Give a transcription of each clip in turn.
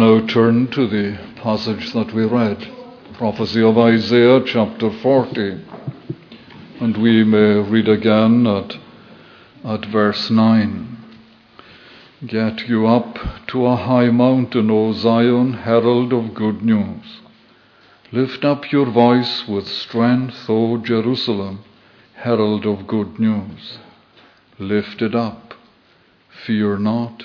Now turn to the passage that we read, prophecy of Isaiah chapter 40. And we may read again at, at verse 9. Get you up to a high mountain, O Zion, herald of good news. Lift up your voice with strength, O Jerusalem, herald of good news. Lift it up, fear not.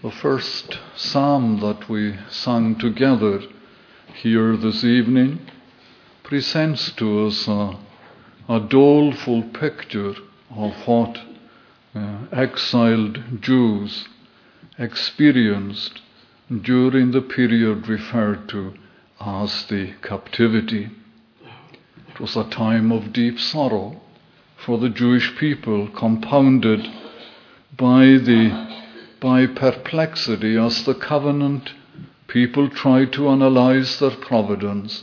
The first psalm that we sang together here this evening presents to us a, a doleful picture of what uh, exiled Jews experienced during the period referred to as the captivity. It was a time of deep sorrow for the Jewish people, compounded by the by perplexity as the covenant people tried to analyze their providence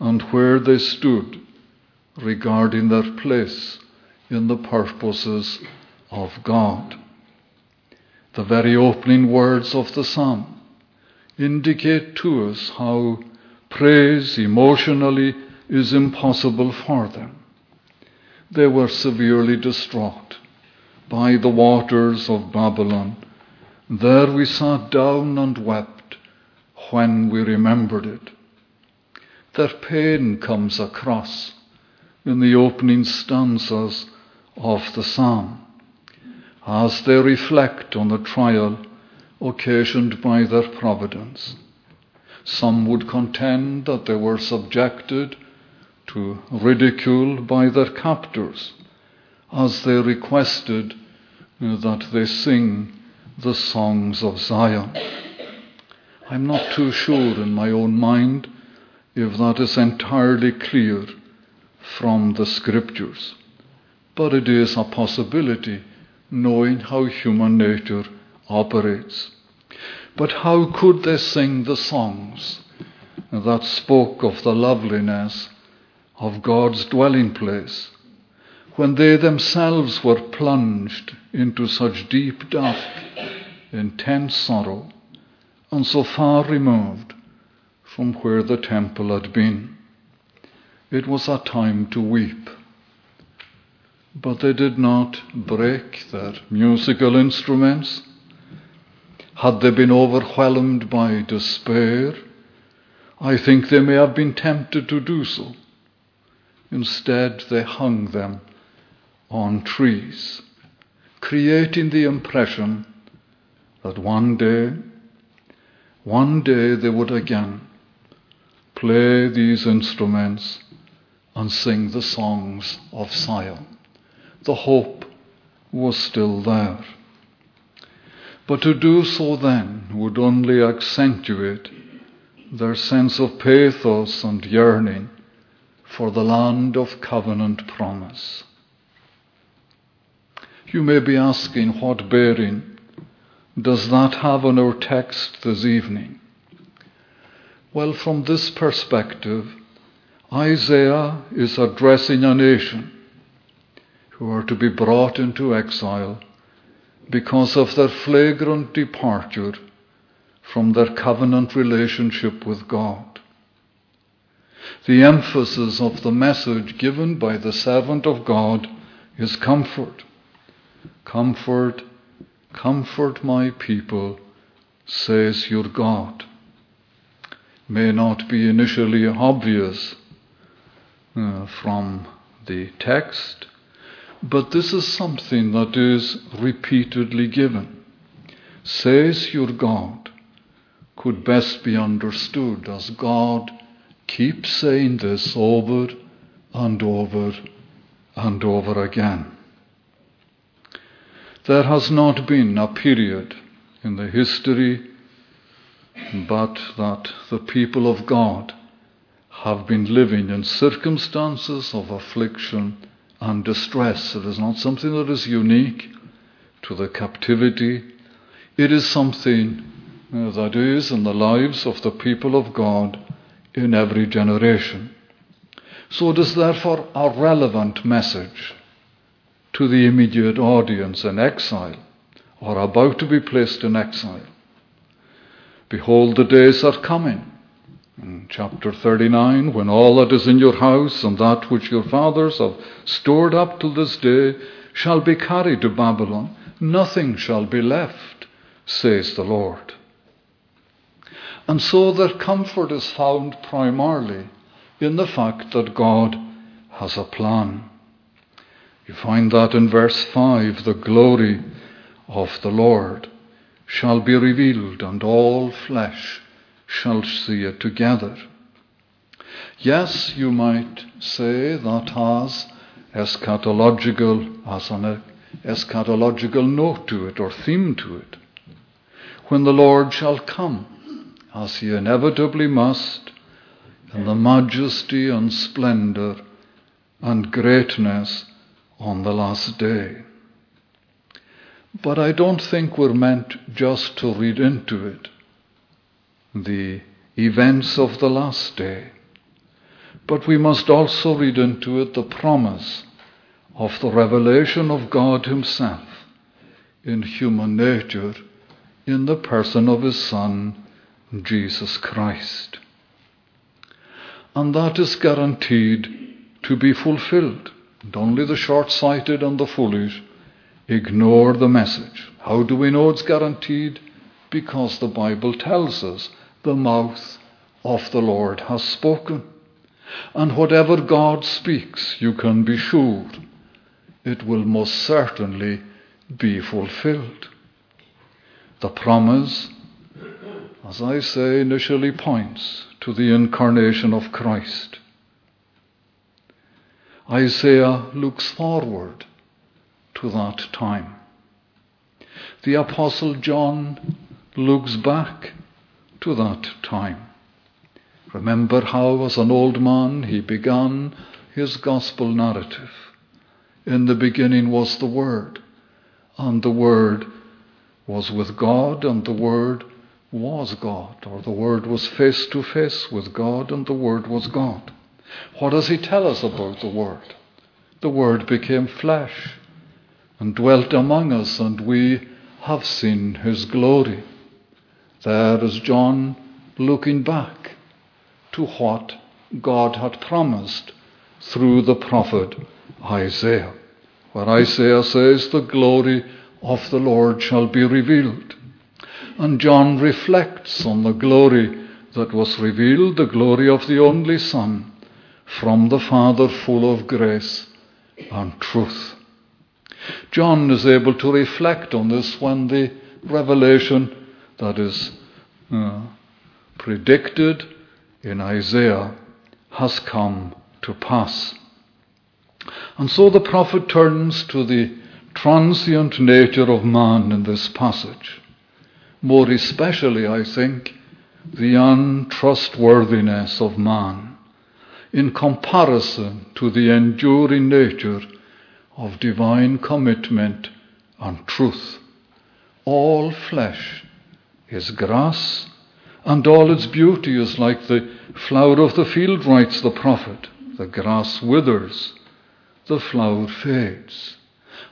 and where they stood regarding their place in the purposes of God. The very opening words of the psalm indicate to us how praise emotionally is impossible for them. They were severely distraught by the waters of Babylon there we sat down and wept when we remembered it. Their pain comes across in the opening stanzas of the psalm as they reflect on the trial occasioned by their providence. Some would contend that they were subjected to ridicule by their captors as they requested that they sing the songs of Zion. I'm not too sure in my own mind if that is entirely clear from the scriptures, but it is a possibility knowing how human nature operates. But how could they sing the songs that spoke of the loveliness of God's dwelling place when they themselves were plunged into such deep dark, intense sorrow, and so far removed from where the temple had been. It was a time to weep. But they did not break their musical instruments. Had they been overwhelmed by despair, I think they may have been tempted to do so. Instead, they hung them on trees, creating the impression that one day, one day they would again play these instruments and sing the songs of Zion. The hope was still there. But to do so then would only accentuate their sense of pathos and yearning for the land of covenant promise. You may be asking what bearing does that have on our text this evening? Well, from this perspective, Isaiah is addressing a nation who are to be brought into exile because of their flagrant departure from their covenant relationship with God. The emphasis of the message given by the servant of God is comfort. Comfort, comfort my people, says your God. May not be initially obvious uh, from the text, but this is something that is repeatedly given. Says your God could best be understood as God keeps saying this over and over and over again. There has not been a period in the history but that the people of God have been living in circumstances of affliction and distress. It is not something that is unique to the captivity. It is something uh, that is in the lives of the people of God in every generation. So it is therefore a relevant message to the immediate audience in exile or about to be placed in exile. Behold, the days are coming. In chapter 39, when all that is in your house and that which your fathers have stored up till this day shall be carried to Babylon, nothing shall be left, says the Lord. And so their comfort is found primarily in the fact that God has a plan. You find that in verse 5 the glory of the Lord shall be revealed, and all flesh shall see it together. Yes, you might say that has eschatological, as an eschatological note to it or theme to it. When the Lord shall come, as he inevitably must, in the majesty and splendor and greatness on the last day. But I don't think we're meant just to read into it the events of the last day, but we must also read into it the promise of the revelation of God Himself in human nature in the person of His Son, Jesus Christ. And that is guaranteed to be fulfilled. And only the short sighted and the foolish ignore the message. How do we know it's guaranteed? Because the Bible tells us the mouth of the Lord has spoken. And whatever God speaks, you can be sure it will most certainly be fulfilled. The promise, as I say, initially points to the incarnation of Christ. Isaiah looks forward to that time. The Apostle John looks back to that time. Remember how, as an old man, he began his gospel narrative. In the beginning was the Word, and the Word was with God, and the Word was God, or the Word was face to face with God, and the Word was God. What does he tell us about the Word? The Word became flesh and dwelt among us, and we have seen his glory. There is John looking back to what God had promised through the prophet Isaiah, where Isaiah says, The glory of the Lord shall be revealed. And John reflects on the glory that was revealed, the glory of the only Son, from the Father, full of grace and truth. John is able to reflect on this when the revelation that is uh, predicted in Isaiah has come to pass. And so the prophet turns to the transient nature of man in this passage. More especially, I think, the untrustworthiness of man in comparison to the enduring nature of divine commitment and truth. All flesh is grass, and all its beauty is like the flower of the field, writes the prophet. The grass withers, the flower fades.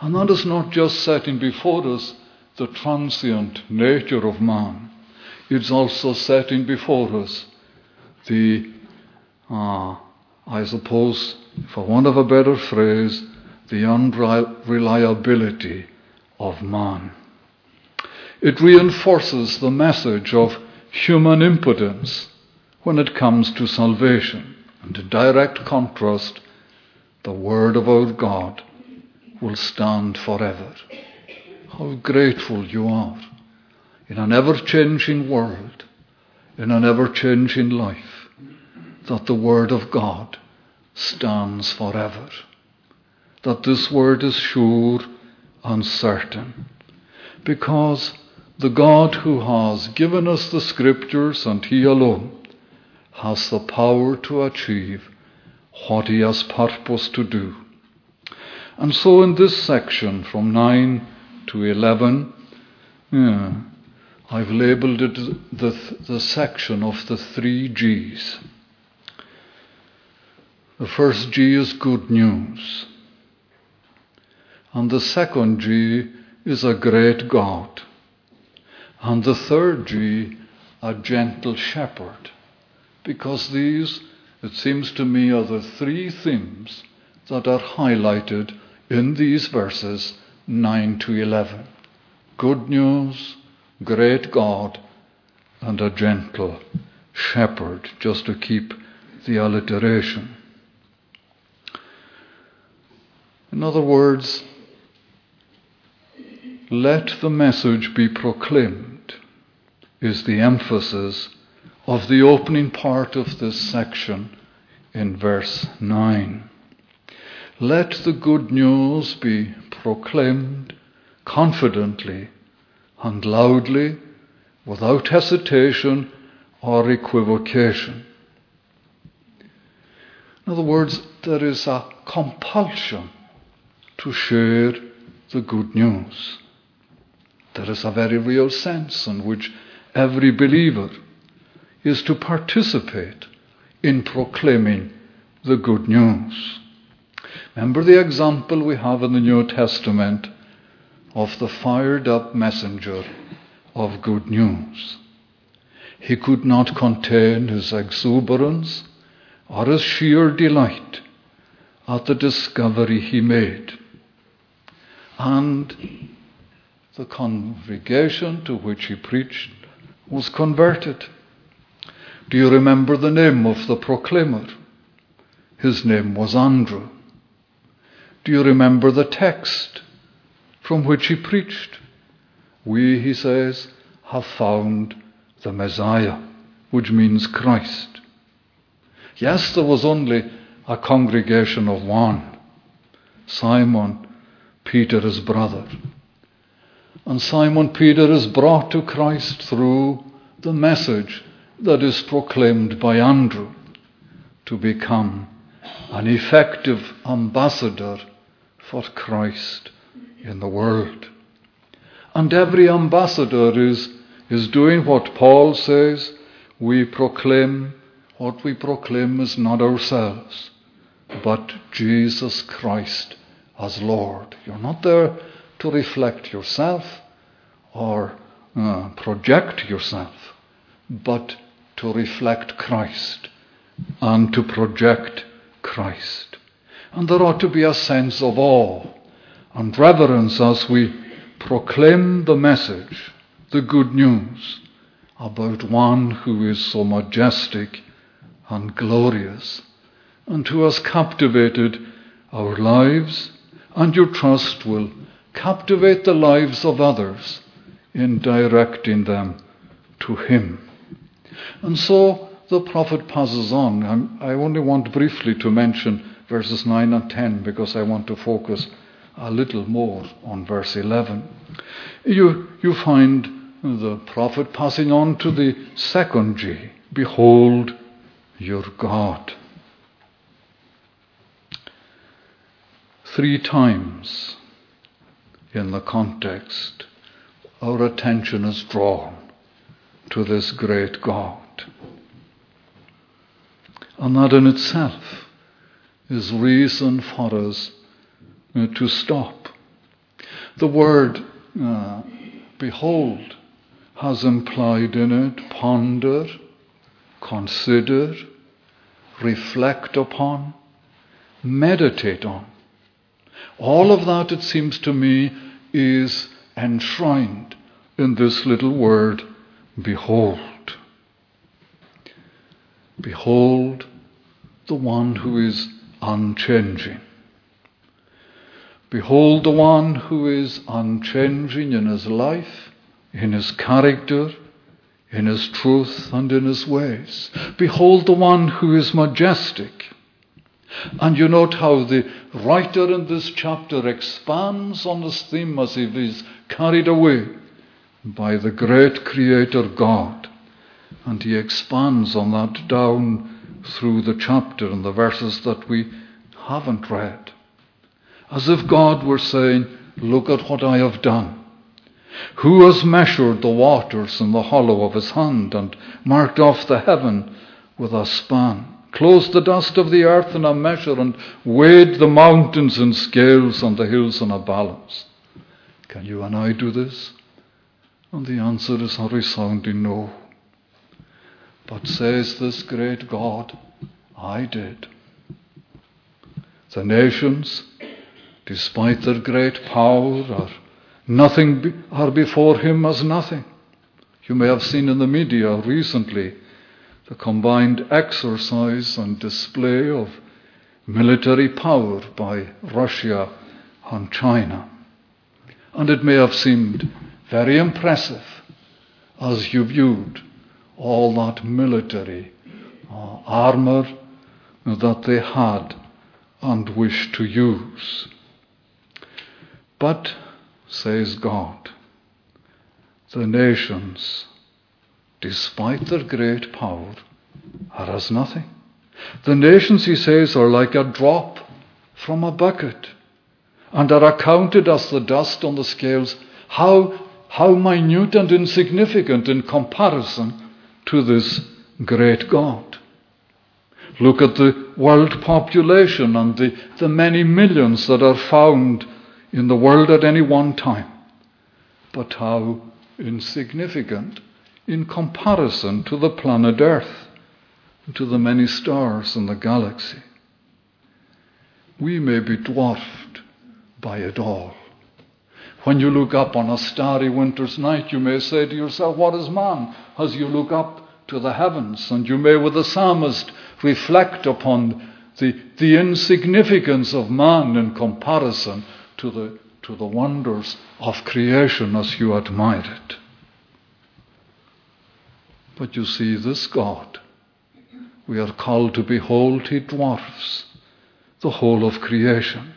And that is not just setting before us the transient nature of man, it's also setting before us the, uh, I suppose, for want of a better phrase, the unreliability of man. It reinforces the message of human impotence when it comes to salvation. And in direct contrast, the Word of our God will stand forever. How grateful you are in an ever changing world, in an ever changing life, that the Word of God stands forever. That this Word is sure and certain. Because the God who has given us the scriptures and He alone has the power to achieve what He has purposed to do. And so in this section from 9 to 11, yeah, I've labeled it the, the section of the three G's. The first G is good news. And the second G is a great God. And the third G, a gentle shepherd. Because these, it seems to me, are the three themes that are highlighted in these verses 9 to 11. Good news, great God, and a gentle shepherd, just to keep the alliteration. In other words, let the message be proclaimed is the emphasis of the opening part of this section in verse 9. Let the good news be proclaimed confidently and loudly, without hesitation or equivocation. In other words, there is a compulsion to share the good news. There is a very real sense in which every believer is to participate in proclaiming the good news. Remember the example we have in the New Testament of the fired up messenger of good news. He could not contain his exuberance or his sheer delight at the discovery he made. And the congregation to which he preached was converted. Do you remember the name of the proclaimer? His name was Andrew. Do you remember the text from which he preached? We, he says, have found the Messiah, which means Christ. Yes, there was only a congregation of one Simon, Peter, his brother. And Simon Peter is brought to Christ through the message that is proclaimed by Andrew to become an effective ambassador for Christ in the world. And every ambassador is, is doing what Paul says we proclaim, what we proclaim is not ourselves, but Jesus Christ as Lord. You're not there to reflect yourself or uh, project yourself, but to reflect Christ and to project Christ. And there ought to be a sense of awe and reverence as we proclaim the message, the good news about one who is so majestic and glorious and who has captivated our lives, and your trust will captivate the lives of others in directing them to Him. And so the prophet passes on. I'm, i only want briefly to mention verses 9 and 10 because I want to focus a little more on verse 11. You, you find the prophet passing on to the second G Behold your God. Three times in the context, our attention is drawn to this great God. And that in itself is reason for us uh, to stop. The word uh, behold has implied in it ponder, consider, reflect upon, meditate on. All of that, it seems to me, is enshrined in this little word, behold. Behold the one who is unchanging. Behold the one who is unchanging in his life, in his character, in his truth, and in his ways. Behold the one who is majestic. And you note how the writer in this chapter expands on this theme as if he's carried away by the great Creator God. And he expands on that down through the chapter and the verses that we haven't read. As if God were saying, Look at what I have done. Who has measured the waters in the hollow of his hand and marked off the heaven with a span? Closed the dust of the earth in a measure and weighed the mountains in scales and the hills in a balance. Can you and I do this? And the answer is a resounding no. But says this great God, I did. The nations, despite their great power, are nothing are before him as nothing. You may have seen in the media recently the combined exercise and display of military power by Russia and China. And it may have seemed very impressive as you viewed all that military uh, armor that they had and wished to use. But, says God, the nations despite their great power, are as nothing. The nations, he says, are like a drop from a bucket and are accounted as the dust on the scales. How, how minute and insignificant in comparison to this great God. Look at the world population and the, the many millions that are found in the world at any one time. But how insignificant in comparison to the planet Earth, to the many stars in the galaxy. We may be dwarfed by it all. When you look up on a starry winter's night, you may say to yourself, What is man? As you look up to the heavens, and you may, with the psalmist, reflect upon the, the insignificance of man in comparison to the, to the wonders of creation as you admire it. But you see, this God we are called to behold, he dwarfs the whole of creation.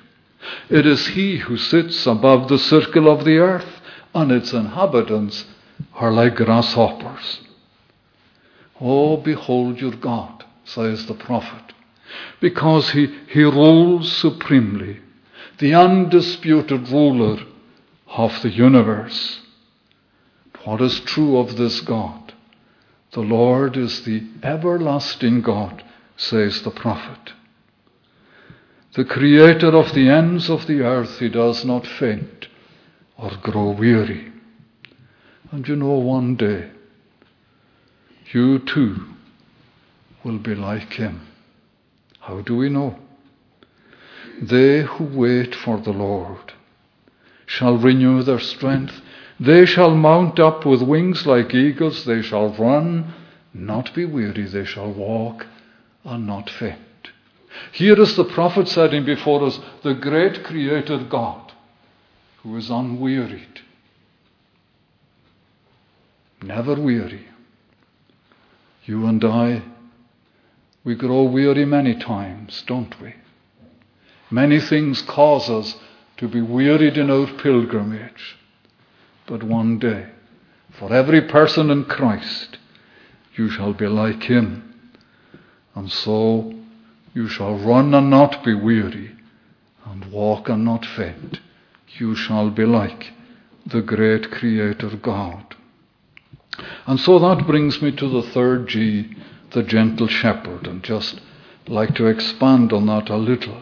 It is he who sits above the circle of the earth, and its inhabitants are like grasshoppers. Oh, behold your God, says the prophet, because he, he rules supremely, the undisputed ruler of the universe. What is true of this God? The Lord is the everlasting God, says the prophet. The creator of the ends of the earth, he does not faint or grow weary. And you know, one day, you too will be like him. How do we know? They who wait for the Lord shall renew their strength. They shall mount up with wings like eagles. They shall run, not be weary. They shall walk and not faint. Here is the prophet setting before us the great creator God who is unwearied, never weary. You and I, we grow weary many times, don't we? Many things cause us to be wearied in our pilgrimage but one day. For every person in Christ, you shall be like him. And so you shall run and not be weary, and walk and not faint. You shall be like the great Creator God. And so that brings me to the third G, the gentle shepherd, and just like to expand on that a little.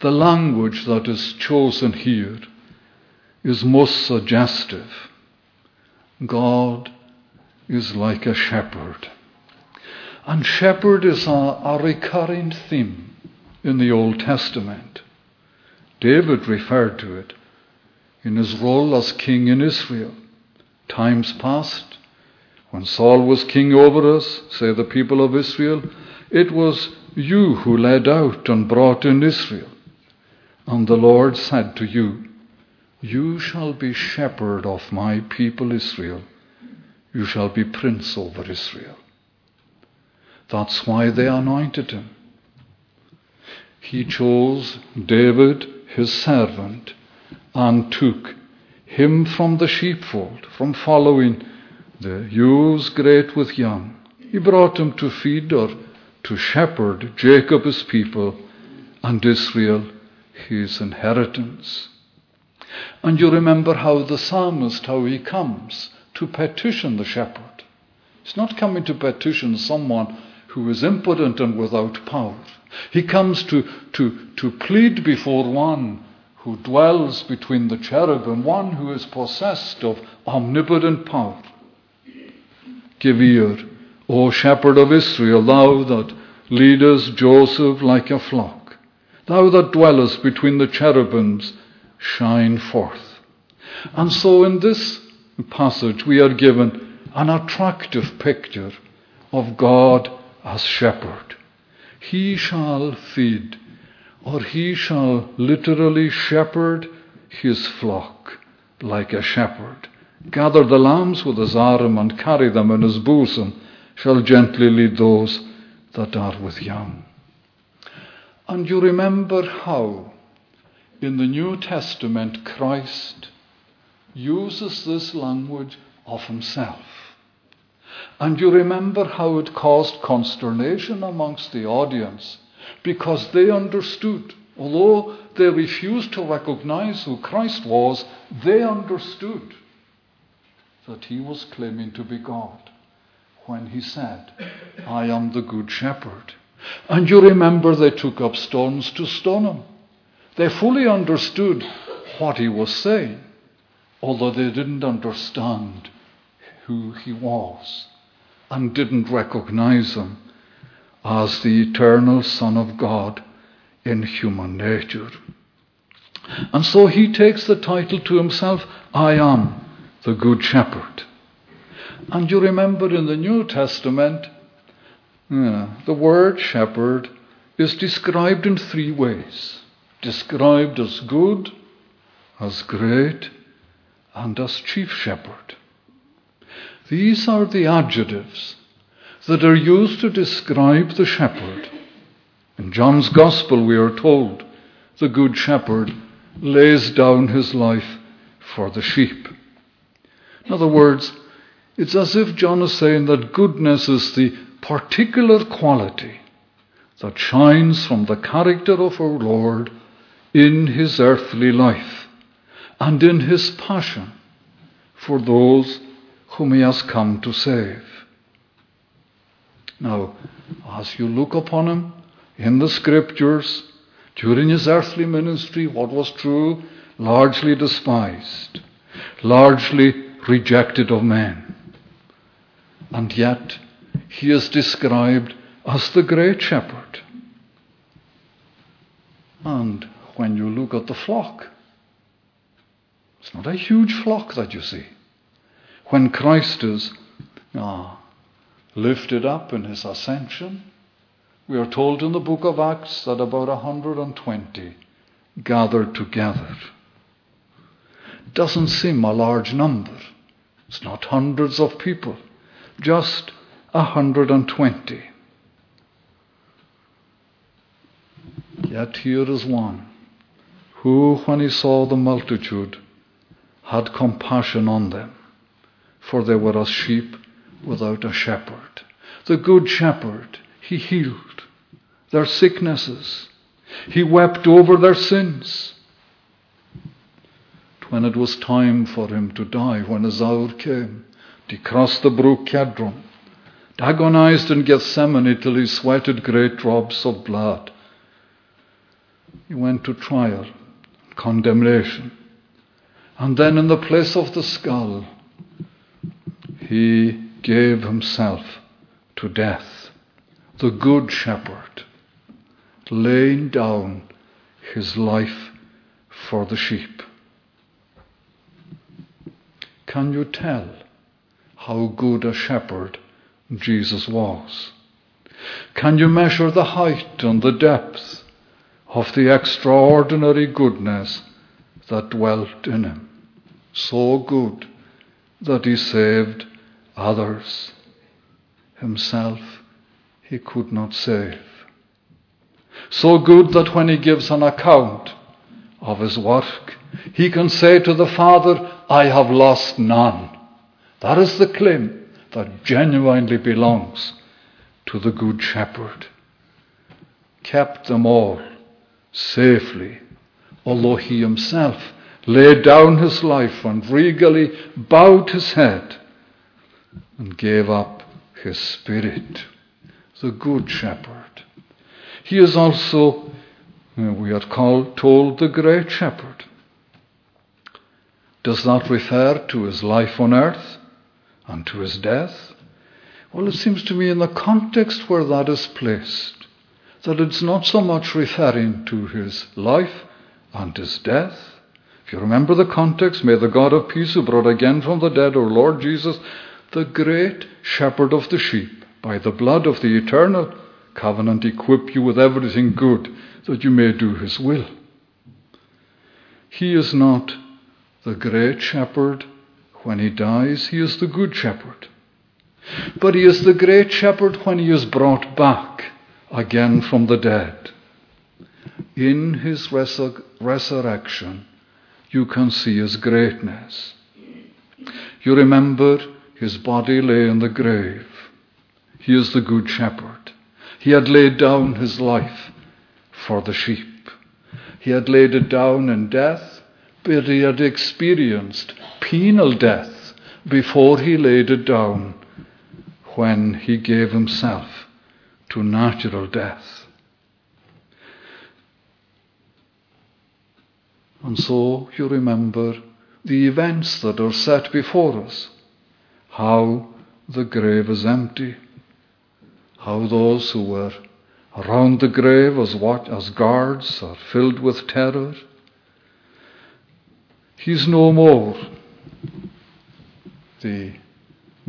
The language that is chosen here is most suggestive. God is like a shepherd. And shepherd is a, a recurring theme in the Old Testament. David referred to it in his role as king in Israel. Times past, when Saul was king over us, say the people of Israel, it was you who led out and brought in Israel. And the Lord said to you, you shall be shepherd of my people Israel. You shall be prince over Israel. That's why they anointed him. He chose David, his servant, and took him from the sheepfold, from following the ewes great with young. He brought him to feed or to shepherd Jacob his people and Israel his inheritance. And you remember how the psalmist, how he comes to petition the shepherd. He's not coming to petition someone who is impotent and without power. He comes to, to, to plead before one who dwells between the cherubim, one who is possessed of omnipotent power. Give ear, O shepherd of Israel, thou that leadest Joseph like a flock, thou that dwellest between the cherubims, shine forth. And so in this passage we are given an attractive picture of God as shepherd. He shall feed, or he shall literally shepherd his flock like a shepherd. Gather the lambs with his arm and carry them in his bosom, shall gently lead those that are with young. And you remember how in the New Testament Christ uses this language of himself. And you remember how it caused consternation amongst the audience because they understood, although they refused to recognize who Christ was, they understood that he was claiming to be God when he said, I am the good shepherd. And you remember they took up stones to stone him. They fully understood what he was saying, although they didn't understand who he was and didn't recognize him as the eternal Son of God in human nature. And so he takes the title to himself I am the Good Shepherd. And you remember in the New Testament, the word shepherd is described in three ways described as good, as great, and as chief shepherd. These are the adjectives that are used to describe the shepherd. In John's Gospel, we are told the good shepherd lays down his life for the sheep. In other words, it's as if John is saying that goodness is the particular quality that shines from the character of our Lord in his earthly life and in his passion for those whom he has come to save. Now, as you look upon him in the scriptures, during his earthly ministry, what was true, largely despised, largely rejected of men. And yet, he is described as the great shepherd. And when you look at the flock, it's not a huge flock that you see. When Christ is ah, lifted up in his ascension, we are told in the book of Acts that about 120 gathered together. Doesn't seem a large number. It's not hundreds of people, just 120. Yet here is one who, when he saw the multitude, had compassion on them, for they were as sheep without a shepherd. The good shepherd, he healed their sicknesses, he wept over their sins. When it was time for him to die, when his hour came, he crossed the brook Kedron, agonized in Gethsemane till he sweated great drops of blood. He went to trial condemnation. And then, in the place of the skull, he gave himself to death. The Good Shepherd, laying down his life for the sheep. Can you tell how good a shepherd Jesus was? Can you measure the height and the depth of the extraordinary goodness that dwelt in him. So good that he saved others. Himself he could not save. So good that when he gives an account of his work He can say to the Father, I have lost none. That is the claim that genuinely belongs to the Good Shepherd. Kept them all safely, although he himself laid down his life and regally bowed his head and gave up his spirit. The Good Shepherd. He is also, uh, we are called, told, the Great Shepherd. Does that refer to his life on earth and to his death? Well, it seems to me in the context where that is placed, that it's not so much referring to his life and his death. If you remember the context, may the God of peace who brought again from the dead our Lord Jesus, the great shepherd of the sheep, by the blood of the eternal covenant, equip you with everything good that you may do his will. He is not the great shepherd when he dies, he is the good shepherd. But he is the great shepherd when he is brought back again from the dead. In his resur- resurrection, you can see his greatness. You remember his body lay in the grave. He is the good shepherd. He had laid down his life for the sheep. He had laid it down in death but he had experienced penal death before he laid it down when he gave himself to natural death. And so you remember the events that are set before us. How the grave is empty. How those who were around the grave as, as guards are filled with terror. He's no more. The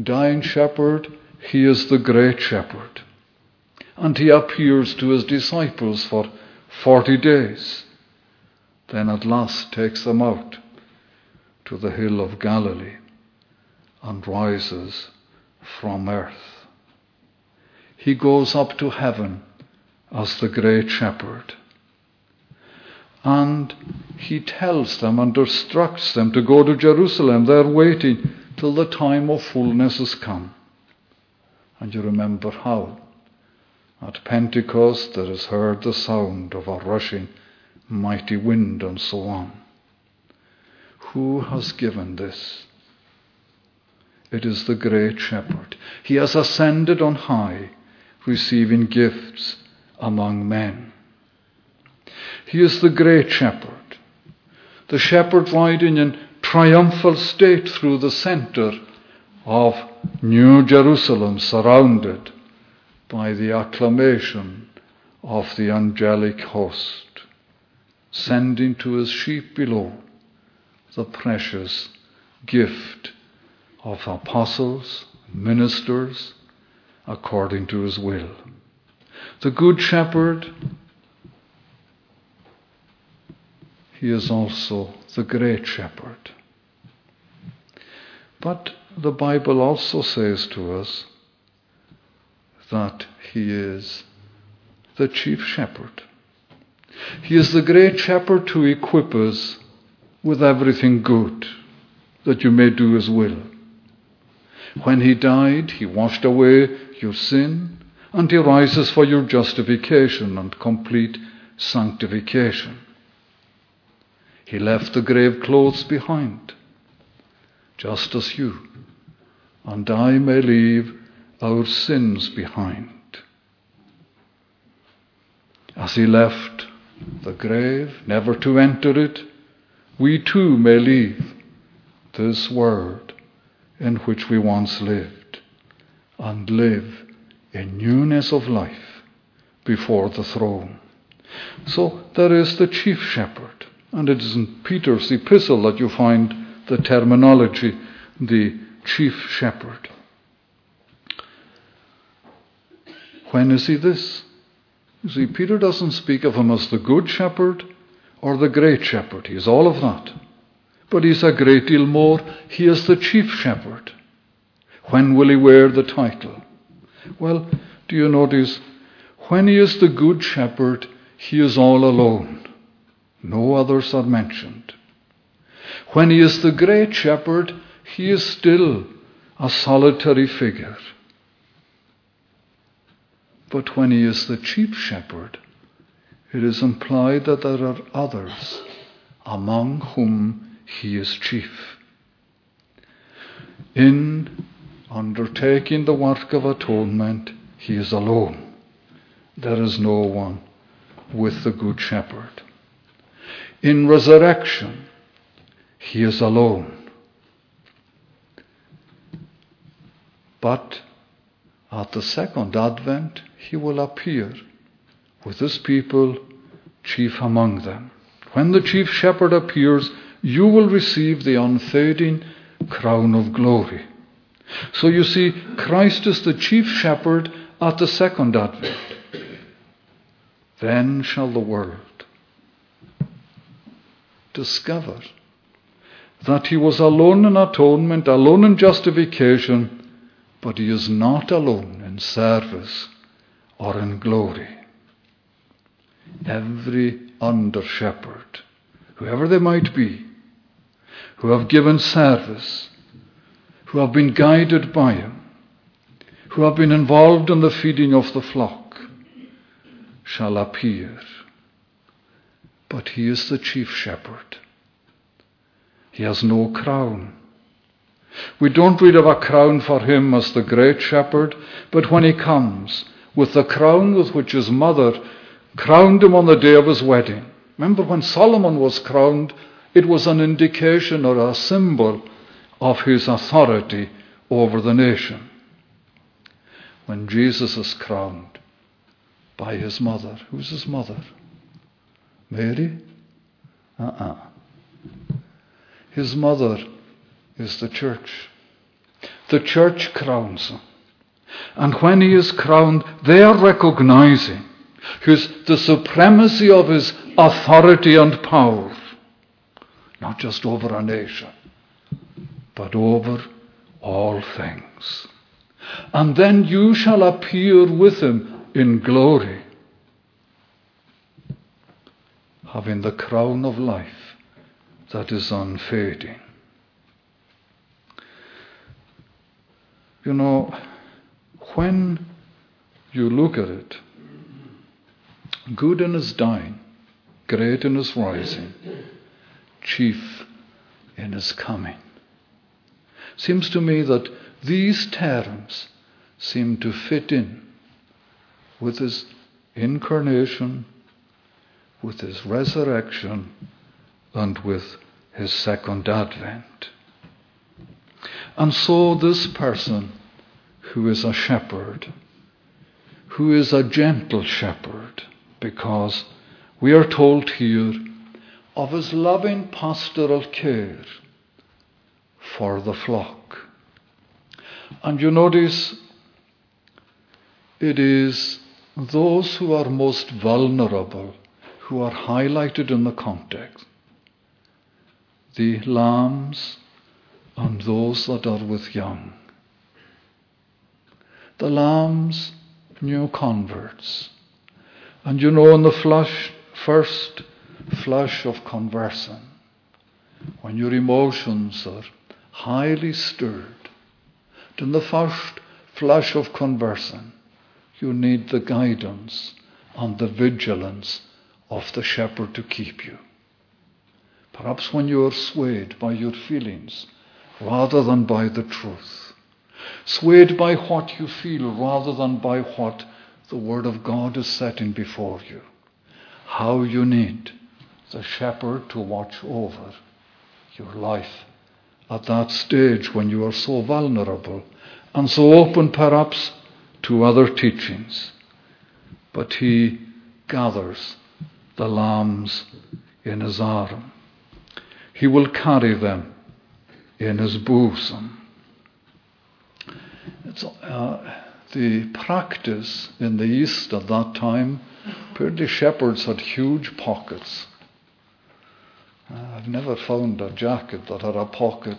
dying shepherd, he is the great shepherd. And he appears to his disciples for 40 days. Then at last takes them out to the hill of Galilee and rises from earth. He goes up to heaven as the great shepherd. And he tells them and instructs them to go to Jerusalem. They're waiting till the time of fullness has come. And you remember how at Pentecost there is heard the sound of a rushing mighty wind and so on. Who has given this? It is the great shepherd. He has ascended on high, receiving gifts among men. He is the great shepherd. The shepherd riding in triumphal state through the center of New Jerusalem, surrounded by the acclamation of the angelic host, sending to his sheep below the precious gift of apostles, ministers, according to his will. The Good Shepherd he is also the great shepherd. But the Bible also says to us that he is the chief shepherd. He is the great shepherd to equip us with everything good that you may do his will. When he died, he washed away your sin and he rises for your justification and complete sanctification. He left the grave clothes behind, just as you and I may leave our sins behind. As he left the grave, never to enter it, we too may leave this world in which we once lived and live in newness of life before the throne. So there is the chief shepherd and it is in Peter's epistle that you find the terminology, the chief shepherd. When is he this? You see, Peter doesn't speak of him as the good shepherd or the great shepherd. He is all of that. But he's a great deal more. He is the chief shepherd. When will he wear the title? Well, do you notice? When he is the good shepherd, he is all alone. No others are mentioned. When he is the great shepherd, he is still a solitary figure. But when he is the chief shepherd, it is implied that there are others among whom he is chief. In undertaking the work of atonement, he is alone. There is no one with the Good Shepherd. In resurrection, he is alone. But at the second advent, he will appear with his people, chief among them. When the chief shepherd appears, you will receive the unfading crown of glory. So you see, Christ is the chief shepherd at the second advent. Then shall the world discover that he was alone in atonement, alone in justification, but he is not alone in service or in glory. Every under shepherd, whoever they might be, who have given service, who have been guided by him, who have been involved in the feeding of the flock, shall appear. But he is the chief shepherd. He has no crown. We don't read of a crown for him as the great shepherd, but when he comes with the crown with which his mother crowned him on the day of his wedding. Remember when Solomon was crowned, it was an indication or a symbol of his authority over the nation. When Jesus is crowned by his mother, who's his mother? Mary? Uh uh-uh. uh His mother is the church. The church crowns him. And when he is crowned, they are recognizing his, the supremacy of his authority and power, not just over a nation, but over all things. And then you shall appear with him in glory, having the crown of life that is unfading. You know, when you look at it, good in his dying, great in his rising, chief in his coming. Seems to me that these terms seem to fit in with his incarnation, with his resurrection, and with his second advent. And so, this person who is a shepherd, who is a gentle shepherd, because we are told here of his loving pastoral care for the flock. And you notice it is those who are most vulnerable who are highlighted in the context the lambs and those that are with young. The lambs, new converts. And you know, in the flush, first flush of conversing, when your emotions are highly stirred, in the first flush of conversing, you need the guidance and the vigilance of the shepherd to keep you. Perhaps when you are swayed by your feelings rather than by the truth, swayed by what you feel rather than by what the Word of God is setting before you, how you need the shepherd to watch over your life at that stage when you are so vulnerable and so open perhaps to other teachings. But he gathers the lambs in his arm. He will carry them in his bosom. It's, uh, the practice in the East at that time, apparently shepherds had huge pockets. Uh, I've never found a jacket that had a pocket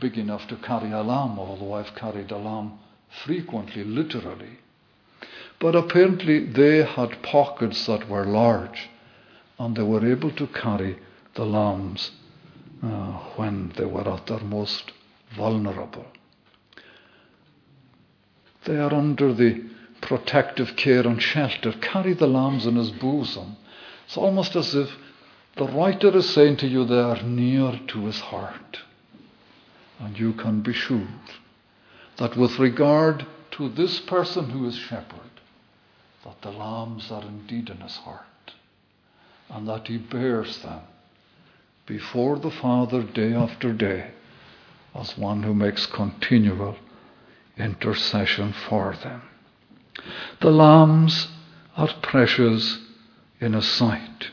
big enough to carry a lamb, although I've carried a lamb frequently, literally. But apparently they had pockets that were large, and they were able to carry the lambs uh, when they were at their most vulnerable. They are under the protective care and shelter, carry the lambs in his bosom. It's almost as if the writer is saying to you they are near to his heart. And you can be sure that with regard to this person who is shepherd, that the lambs are indeed in his heart, and that he bears them before the Father day after day as one who makes continual intercession for them. The lambs are precious in his sight.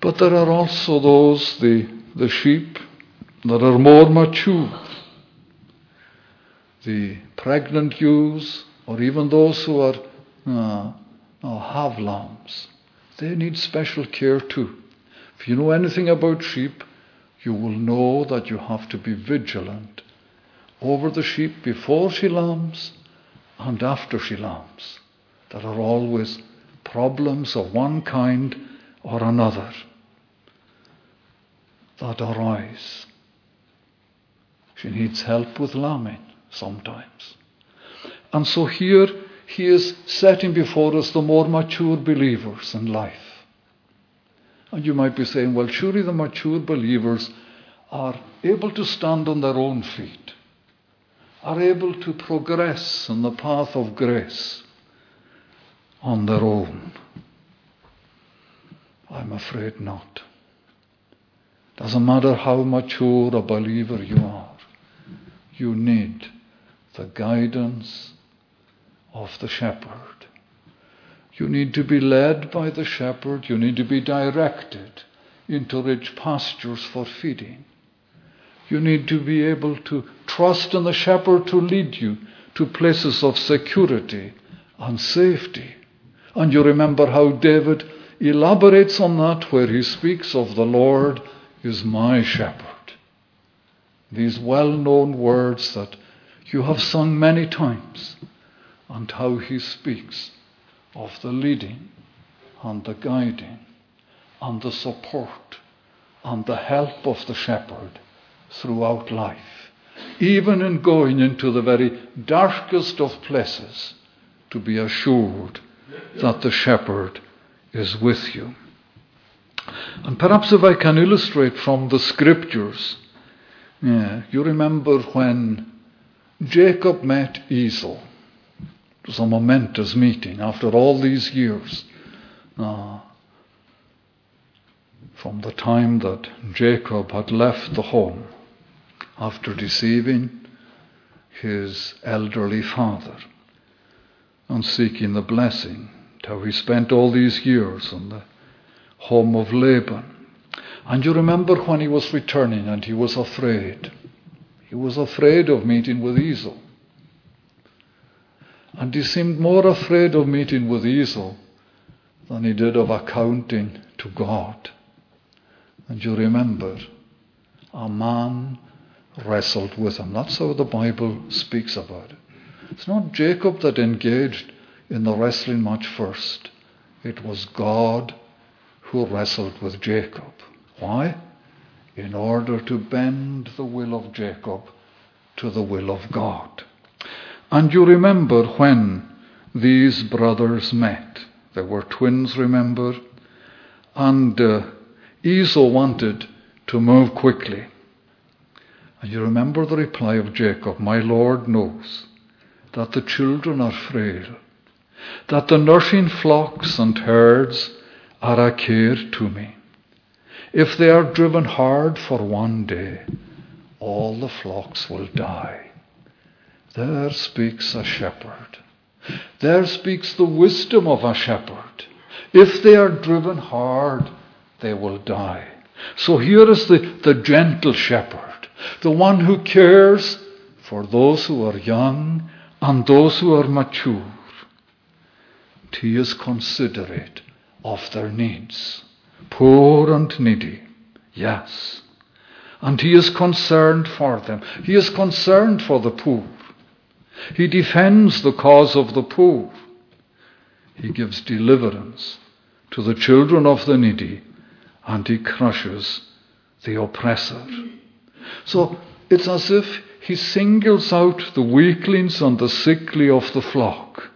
But there are also those, the, the sheep, that are more mature. The pregnant ewes, or even those who are uh, have lambs, they need special care too. If you know anything about sheep, you will know that you have to be vigilant over the sheep before she lambs and after she lambs. There are always problems of one kind or another that arise. She needs help with lambing sometimes. And so here he is setting before us the more mature believers in life. And you might be saying, well, surely the mature believers are able to stand on their own feet, are able to progress in the path of grace on their own. I'm afraid not. Doesn't matter how mature a believer you are, you need the guidance of the shepherd. You need to be led by the shepherd. You need to be directed into rich pastures for feeding. You need to be able to trust in the shepherd to lead you to places of security and safety. And you remember how David elaborates on that where he speaks of the Lord is my shepherd. These well known words that you have sung many times, and how he speaks of the leading and the guiding and the support and the help of the shepherd throughout life, even in going into the very darkest of places, to be assured that the shepherd is with you. And perhaps if I can illustrate from the scriptures, yeah, you remember when Jacob met Esau. It was a momentous meeting after all these years. Uh, from the time that Jacob had left the home after deceiving his elderly father and seeking the blessing, how he spent all these years in the home of Laban. And you remember when he was returning and he was afraid. He was afraid of meeting with Esau. And he seemed more afraid of meeting with Esau than he did of accounting to God. And you remember, a man wrestled with him. That's how the Bible speaks about it. It's not Jacob that engaged in the wrestling match first, it was God who wrestled with Jacob. Why? In order to bend the will of Jacob to the will of God. And you remember when these brothers met. They were twins, remember? And uh, Esau wanted to move quickly. And you remember the reply of Jacob My Lord knows that the children are frail, that the nursing flocks and herds are a care to me. If they are driven hard for one day, all the flocks will die. There speaks a shepherd. There speaks the wisdom of a shepherd. If they are driven hard, they will die. So here is the, the gentle shepherd, the one who cares for those who are young and those who are mature. He is considerate of their needs. Poor and needy, yes. And he is concerned for them. He is concerned for the poor. He defends the cause of the poor. He gives deliverance to the children of the needy, and he crushes the oppressor. So it's as if he singles out the weaklings and the sickly of the flock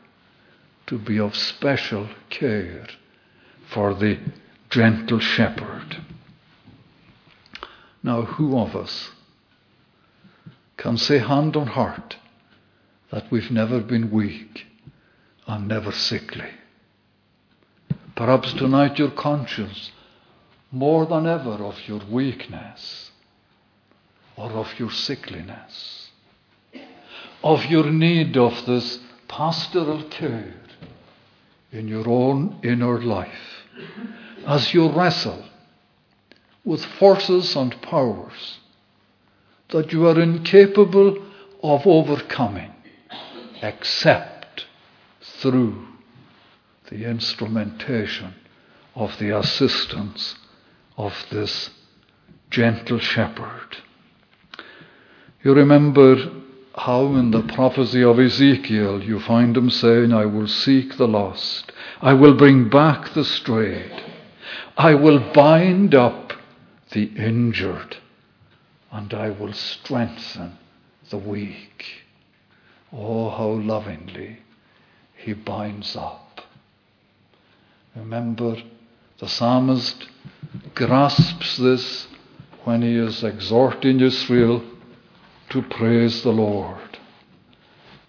to be of special care for the gentle shepherd. Now, who of us can say hand on heart that we've never been weak and never sickly? Perhaps tonight your conscience, more than ever, of your weakness or of your sickliness, of your need of this pastoral care in your own inner life as you wrestle with forces and powers that you are incapable of overcoming except through the instrumentation of the assistance of this gentle shepherd. You remember how in the prophecy of Ezekiel you find him saying, I will seek the lost, I will bring back the strayed, I will bind up the injured, and I will strengthen the weak. Oh, how lovingly he binds up Remember, the psalmist grasps this when he is exhorting Israel to praise the Lord.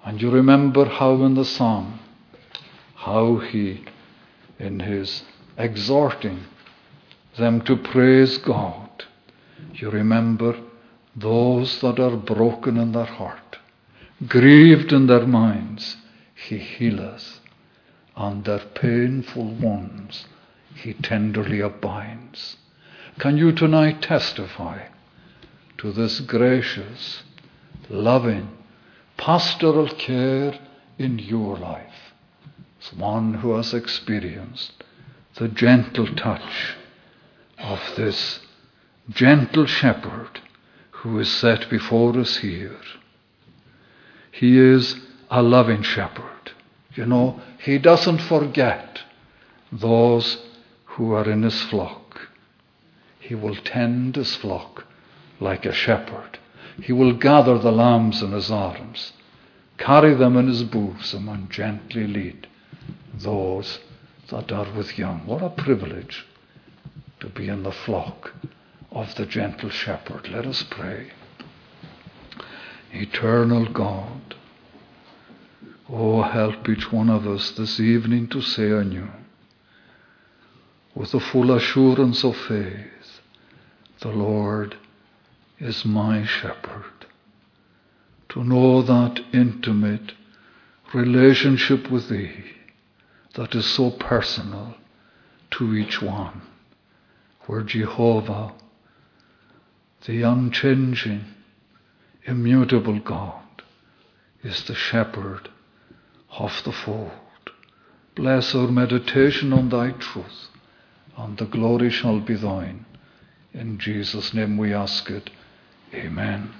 And you remember how in the psalm, how he, in his exhorting them to praise God, you remember those that are broken in their heart, grieved in their minds, he healeth and their painful wounds he tenderly abides. Can you tonight testify to this gracious, loving, pastoral care in your life as one who has experienced the gentle touch of this gentle shepherd who is set before us here? He is a loving shepherd. You know, he doesn't forget those who are in his flock. He will tend his flock like a shepherd. He will gather the lambs in his arms, carry them in his bosom, and gently lead those that are with young. What a privilege to be in the flock of the gentle shepherd. Let us pray. Eternal God, Oh, help each one of us this evening to say anew, with the full assurance of faith, the Lord is my shepherd. To know that intimate relationship with Thee that is so personal to each one, where Jehovah, the unchanging, immutable God, is the shepherd of the fold. Bless our meditation on thy truth, and the glory shall be thine. In Jesus' name we ask it. Amen.